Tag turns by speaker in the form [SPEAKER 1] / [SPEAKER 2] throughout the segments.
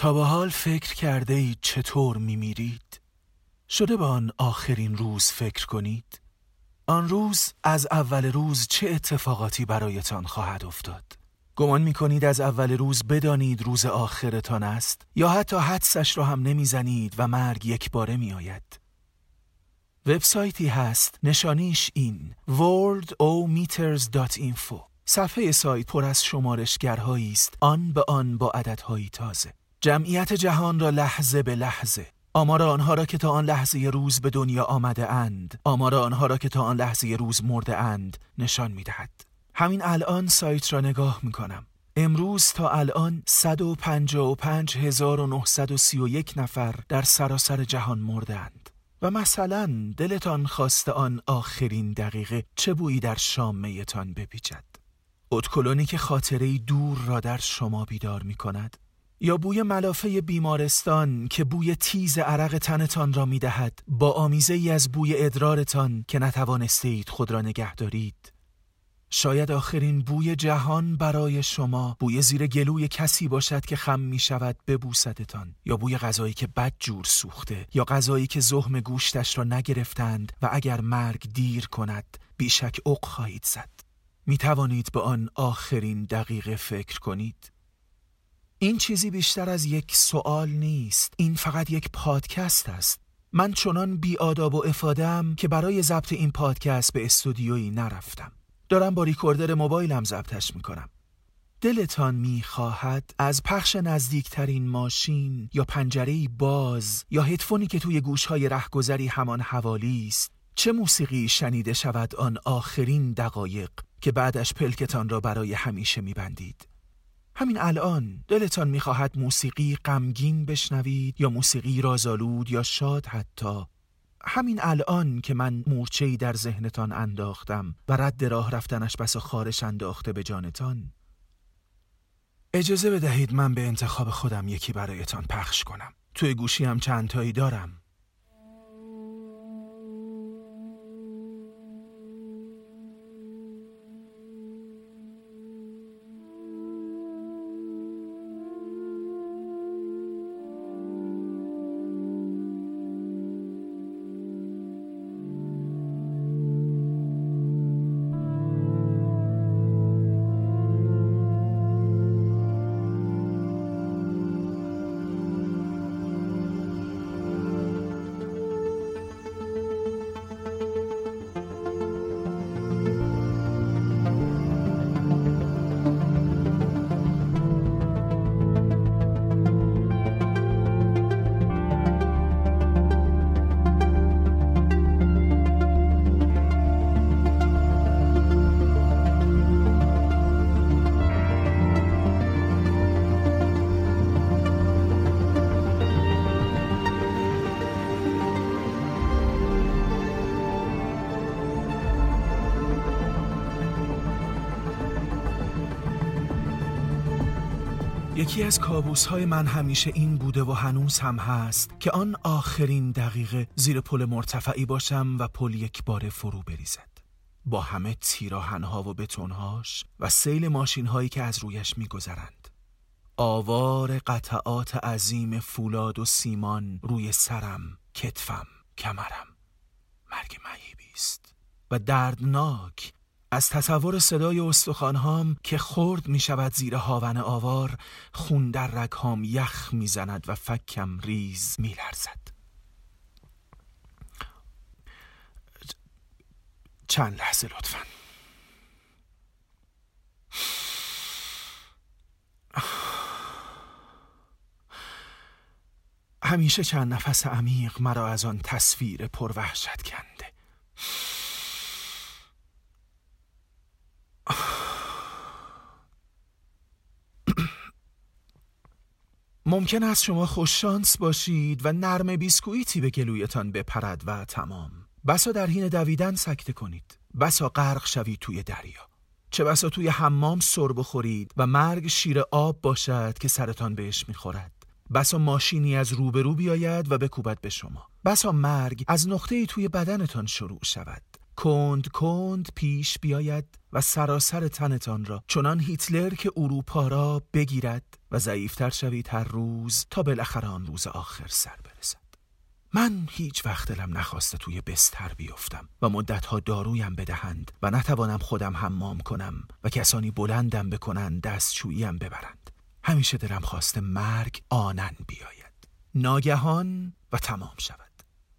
[SPEAKER 1] تا به حال فکر کرده اید چطور میمیرید؟ شده به آن آخرین روز فکر کنید؟ آن روز از اول روز چه اتفاقاتی برایتان خواهد افتاد؟ گمان می کنید از اول روز بدانید روز آخرتان است یا حتی حدسش را هم نمی‌زنید و مرگ یک باره می آید. وبسایتی هست نشانیش این worldometers.info صفحه سایت پر از شمارشگرهایی است آن به آن با عددهایی تازه جمعیت جهان را لحظه به لحظه. آمار آنها را که تا آن لحظه روز به دنیا آمده اند آمار آنها را که تا آن لحظه روز مرده اند نشان می دهد. همین الان سایت را نگاه می کنم امروز تا الان 155931 نفر در سراسر جهان مردند و مثلا دلتان خواست آن آخرین دقیقه چه بویی در شامهتان بپیچد؟ اتکلونی که خاطره دور را در شما بیدار می کند یا بوی ملافه بیمارستان که بوی تیز عرق تنتان را می دهد با آمیزه ای از بوی ادرارتان که نتوانسته اید خود را نگه دارید. شاید آخرین بوی جهان برای شما بوی زیر گلوی کسی باشد که خم می شود ببوسدتان یا بوی غذایی که بد جور سوخته یا غذایی که زخم گوشتش را نگرفتند و اگر مرگ دیر کند بیشک اق خواهید زد. می توانید به آن آخرین دقیقه فکر کنید. این چیزی بیشتر از یک سوال نیست. این فقط یک پادکست است. من چنان بیاداب و افادم که برای ضبط این پادکست به استودیویی نرفتم. دارم با ریکوردر موبایلم ضبطش می‌کنم. دلتان می‌خواهد از پخش نزدیکترین ماشین یا پنجره باز یا هدفونی که توی گوشهای رهگذری همان حوالی است چه موسیقی شنیده شود آن آخرین دقایق که بعدش پلکتان را برای همیشه میبندید. همین الان دلتان می‌خواهد موسیقی غمگین بشنوید یا موسیقی رازآلود یا شاد حتی. همین الان که من مورچه‌ای در ذهنتان انداختم و رد راه رفتنش بسا خارش انداخته به جانتان اجازه بدهید من به انتخاب خودم یکی برایتان پخش کنم. توی گوشیم چند تایی دارم. یکی از کابوس های من همیشه این بوده و هنوز هم هست که آن آخرین دقیقه زیر پل مرتفعی باشم و پل یک بار فرو بریزد. با همه تیراهنها و بتونهاش و سیل ماشین هایی که از رویش میگذرند. آوار قطعات عظیم فولاد و سیمان روی سرم کتفم کمرم. مرگ مهیبی است و دردناک از تصور صدای استخوانهام که خرد می شود زیر هاون آوار خون در رگهام یخ می زند و فکم ریز می لرزد. چند لحظه لطفا همیشه چند نفس عمیق مرا از آن تصویر پروحشت کنده ممکن است شما خوششانس باشید و نرم بیسکویتی به گلویتان بپرد و تمام. بسا در حین دویدن سکته کنید. بسا غرق شوید توی دریا. چه بسا توی حمام سر بخورید و مرگ شیر آب باشد که سرتان بهش می‌خورد. بسا ماشینی از روبرو بیاید و بکوبد به شما. بسا مرگ از نقطه توی بدنتان شروع شود. کند کند پیش بیاید و سراسر تنتان را چنان هیتلر که اروپا را بگیرد و ضعیفتر شوید هر روز تا بالاخره آن روز آخر سر برسد. من هیچ وقت دلم نخواسته توی بستر بیفتم و مدتها دارویم بدهند و نتوانم خودم حمام کنم و کسانی بلندم بکنند دستشوییم ببرند. همیشه دلم خواسته مرگ آنن بیاید. ناگهان و تمام شود.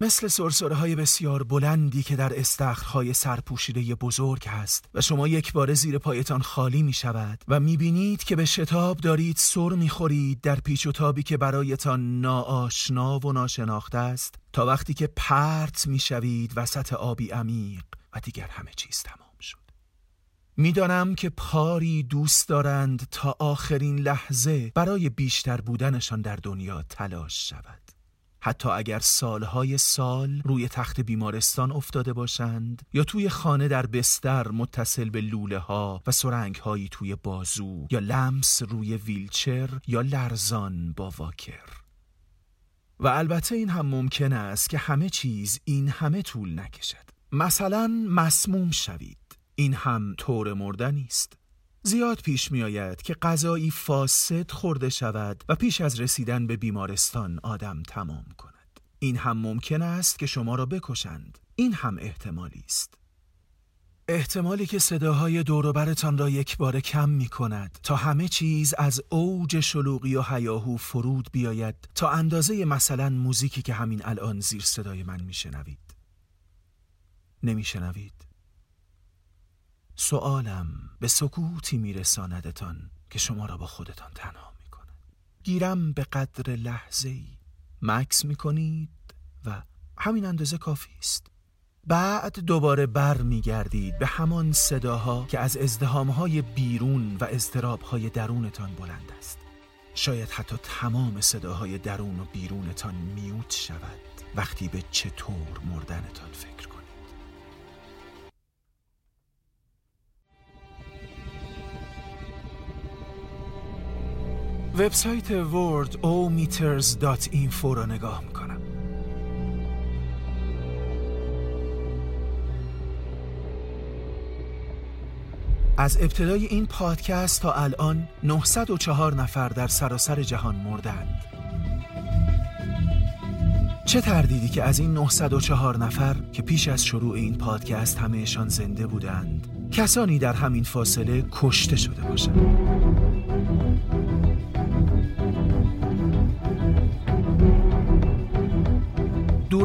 [SPEAKER 1] مثل سرسره های بسیار بلندی که در استخرهای سرپوشیده بزرگ هست و شما یک بار زیر پایتان خالی می شود و می بینید که به شتاب دارید سر می خورید در پیچ و تابی که برایتان ناآشنا و ناشناخته است تا وقتی که پرت می شوید وسط آبی عمیق و دیگر همه چیز تمام شد. می‌دانم که پاری دوست دارند تا آخرین لحظه برای بیشتر بودنشان در دنیا تلاش شود. حتی اگر سالهای سال روی تخت بیمارستان افتاده باشند یا توی خانه در بستر متصل به لوله ها و سرنگ هایی توی بازو یا لمس روی ویلچر یا لرزان با واکر. و البته این هم ممکن است که همه چیز این همه طول نکشد. مثلا مسموم شوید. این هم طور مردنی است. زیاد پیش می آید که غذایی فاسد خورده شود و پیش از رسیدن به بیمارستان آدم تمام کند. این هم ممکن است که شما را بکشند. این هم احتمالی است. احتمالی که صداهای دوروبرتان را یک بار کم می کند تا همه چیز از اوج شلوغی و حیاهو فرود بیاید تا اندازه مثلا موزیکی که همین الان زیر صدای من می شنوید. نمی شنوید. سوالم به سکوتی میرساندتان که شما را با خودتان تنها می‌کند. گیرم به قدر لحظه ای مکس می‌کنید و همین اندازه کافی است. بعد دوباره بر میگردید به همان صداها که از ازدهامهای بیرون و اضطرابهای درونتان بلند است. شاید حتی تمام صداهای درون و بیرونتان میوت شود وقتی به چطور مردنتان فکر کنید وبسایت worldometers.info را نگاه می‌کنم. از ابتدای این پادکست تا الان 904 نفر در سراسر جهان مردند. چه تردیدی که از این 904 نفر که پیش از شروع این پادکست همهشان زنده بودند کسانی در همین فاصله کشته شده باشند؟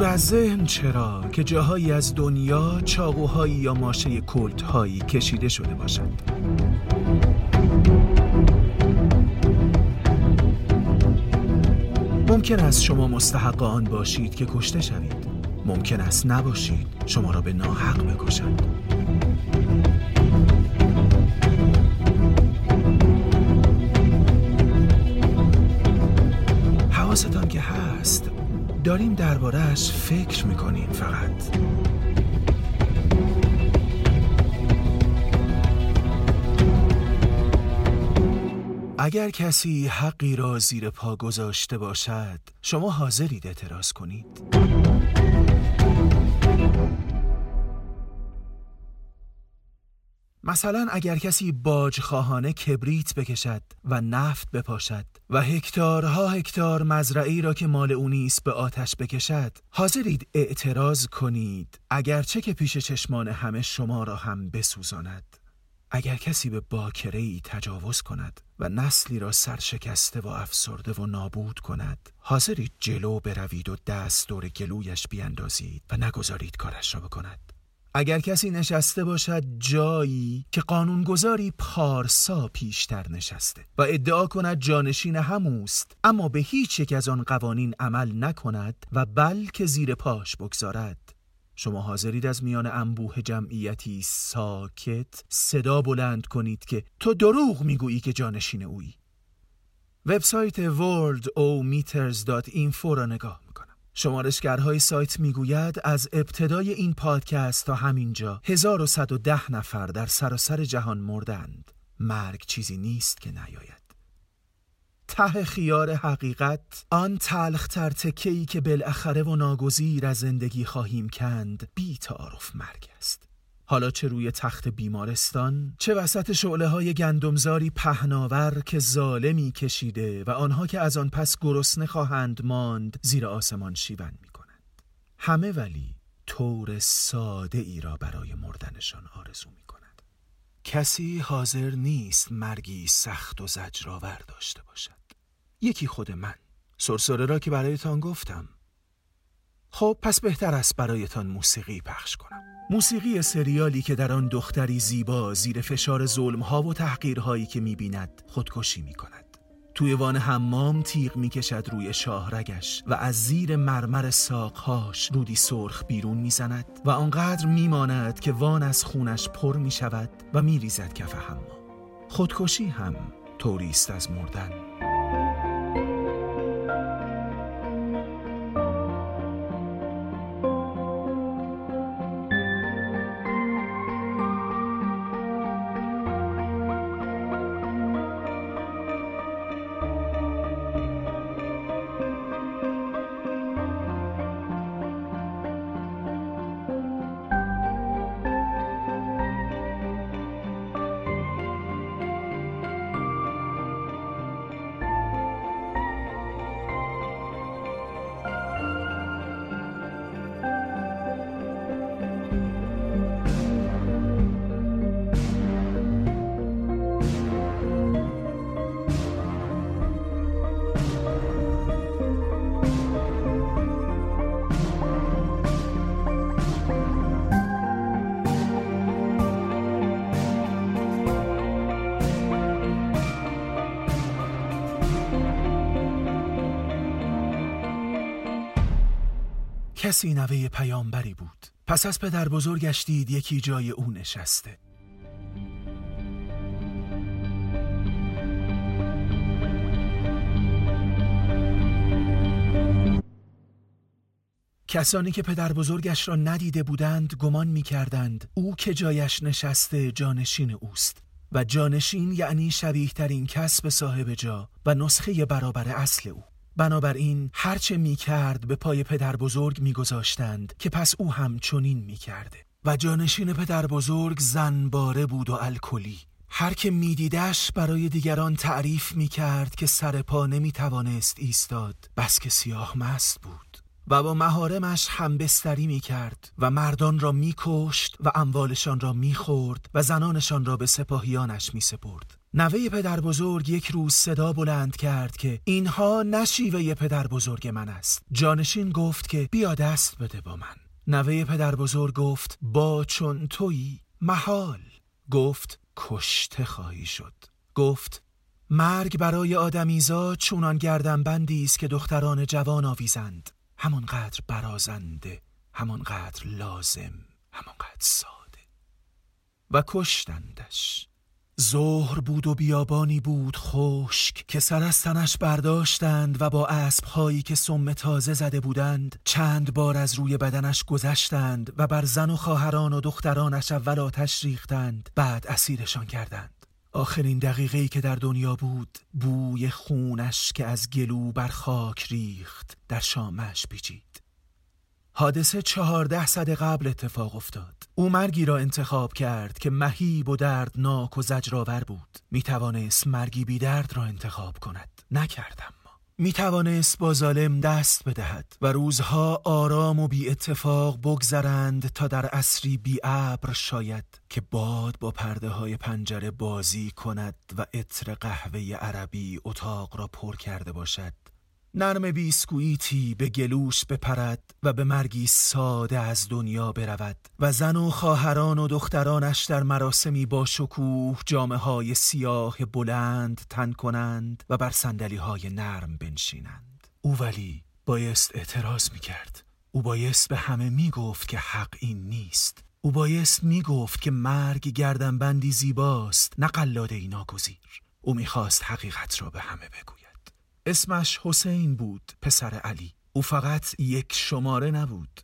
[SPEAKER 1] دور از ذهن چرا که جاهایی از دنیا چاقوهایی یا ماشه کلت هایی کشیده شده باشند؟ ممکن است شما مستحق آن باشید که کشته شوید. ممکن است نباشید شما را به ناحق بکشند. حواستان که هست داریم دربارهش فکر می‌کنیم فقط اگر کسی حقی را زیر پا گذاشته باشد شما حاضرید اعتراض کنید؟ مثلا اگر کسی باجخواهانه کبریت بکشد و نفت بپاشد و هکتارها هکتار مزرعی را که مال او نیست به آتش بکشد حاضرید اعتراض کنید اگرچه که پیش چشمان همه شما را هم بسوزاند. اگر کسی به باکره ای تجاوز کند و نسلی را سرشکسته و افسرده و نابود کند حاضرید جلو بروید و دست دور گلویش بیاندازید و نگذارید کارش را بکند. اگر کسی نشسته باشد جایی که قانونگذاری پارسا پیشتر نشسته و ادعا کند جانشین هموست اما به هیچ یک از آن قوانین عمل نکند و بلکه زیر پاش بگذارد. شما حاضرید از میان انبوه جمعیتی ساکت صدا بلند کنید که تو دروغ می‌گویی که جانشین اویی. وبسایت worldometers.info را نگاه شمارشگرهای سایت می‌گوید از ابتدای این پادکست تا همینجا 1110 نفر در سراسر جهان مردند. مرگ چیزی نیست که نیاید. ته خیار حقیقت آن تلختر تکهی که بالاخره و ناگزیر از زندگی خواهیم کند بی تعارف مرگ است. حالا چه روی تخت بیمارستان چه وسط شعله های گندمزاری پهناور که ظالمی کشیده و آنها که از آن پس گرسنه خواهند ماند زیر آسمان شیون می کنند. همه ولی طور ساده ای را برای مردنشان آرزو می کند. کسی حاضر نیست مرگی سخت و زجرآور داشته باشد. یکی خود من سرسره را که برایتان گفتم خب پس بهتر است برایتان موسیقی پخش کنم موسیقی سریالی که در آن دختری زیبا زیر فشار ظلمها و تحقیرهایی که می‌بیند خودکشی می‌کند. توی وان حمام تیغ می‌کشد روی شاهرگش و از زیر مرمر ساقهاش رودی سرخ بیرون می‌زند و آنقدر میماند که وان از خونش پر می‌شود و میریزد کف حمام. خودکشی هم طوری است از مردن. کسی نوه پیامبری بود. پس از پدر بزرگش دید یکی جای او نشسته. کسانی که پدر بزرگش را ندیده بودند گمان می کردند او که جایش نشسته جانشین اوست و جانشین یعنی شبیه ترین کس به صاحب جا و نسخه برابر اصل او. بنابراین هرچه می کرد به پای پدر بزرگ می گذاشتند که پس او هم چنین می کرده و جانشین پدر بزرگ زنباره بود و الکلی. هر که میدیدش برای دیگران تعریف می کرد که سر پا نمی توانست ایستاد بس که سیاه مست بود. و با مهارمش همبستری می کرد و مردان را می کشت و اموالشان را می خورد و زنانشان را به سپاهیانش می سپرد نوه پدر بزرگ یک روز صدا بلند کرد که اینها نشیوه پدر بزرگ من است. جانشین گفت که بیا دست بده با من. نوه پدر بزرگ گفت با چون تویی محال. گفت کشته خواهی شد. گفت مرگ برای آدمیزاد چونان گردن بندی است که دختران جوان آویزند. همانقدر برازنده همانقدر لازم همانقدر ساده. و کشتندش. ظهر بود و بیابانی بود خشک که سر از تنش برداشتند و با اسبهایی که سم تازه زده بودند چند بار از روی بدنش گذشتند و بر زن و خواهران و دخترانش اول آتش ریختند بعد اسیرشان کردند. آخرین دقیقه که در دنیا بود بوی خونش که از گلو بر خاک ریخت در شامش پیچید. حادثه چهارده صد قبل اتفاق افتاد. او مرگی را انتخاب کرد که مهیب و دردناک و زجرآور بود. می توانست مرگی بی درد را انتخاب کند. نکردم. می توانست با ظالم دست بدهد و روزها آرام و بی اتفاق بگذرند تا در اصری بی ابر شاید که باد با پرده های پنجره بازی کند و عطر قهوه عربی اتاق را پر کرده باشد. نرم بیسکویتی به گلوش بپرد و به مرگی ساده از دنیا برود و زن و خواهران و دخترانش در مراسمی با شکوه جامعه های سیاه بلند تن کنند و بر سندلی های نرم بنشینند. او ولی بایست اعتراض می کرد او بایست به همه می گفت که حق این نیست. او بایست می گفت که مرگ گردنبندی زیباست نه قلاده ای ناگزیر او می‌خواست حقیقت را به همه بگوید. اسمش حسین بود پسر علی. او فقط یک شماره نبود.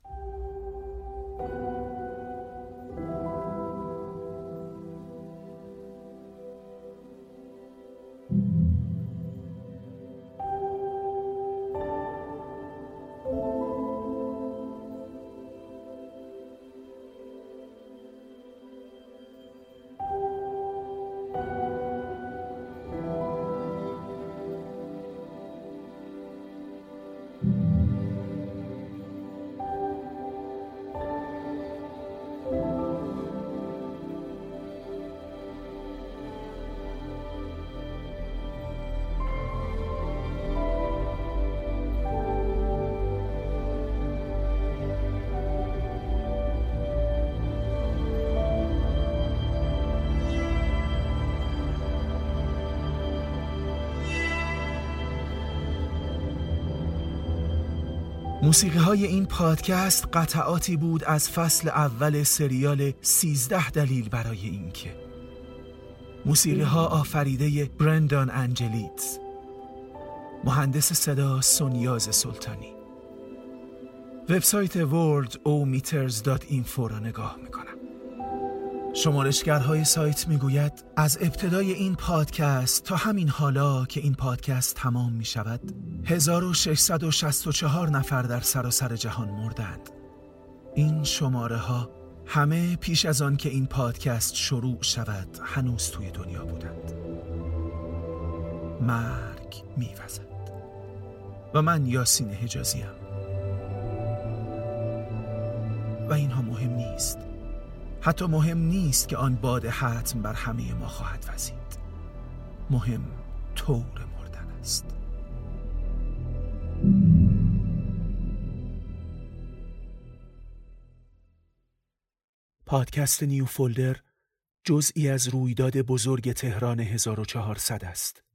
[SPEAKER 1] موسیقی های این پادکست قطعاتی بود از فصل اول سریال 13 دلیل برای اینکه. موسیقی ها آفریده برندان انجلیتز مهندس صدا سونیاز سلطانی. وبسایت ورد او میترز دات اینفو را نگاه می‌کنم. شمارشگرهای سایت می‌گوید از ابتدای این پادکست تا همین حالا که این پادکست تمام می شود 1664 نفر در سراسر جهان مردند. این شماره ها همه پیش از آن که این پادکست شروع شود هنوز توی دنیا بودند. مرگ میوزد. و من یاسین حجازیم و اینها مهم نیست. حتی مهم نیست که آن باد حتم بر همه ما خواهد وزید. مهم طور مردن است. پادکست نیو فولدر جزئی از رویداد بزرگ تهران 1400 است.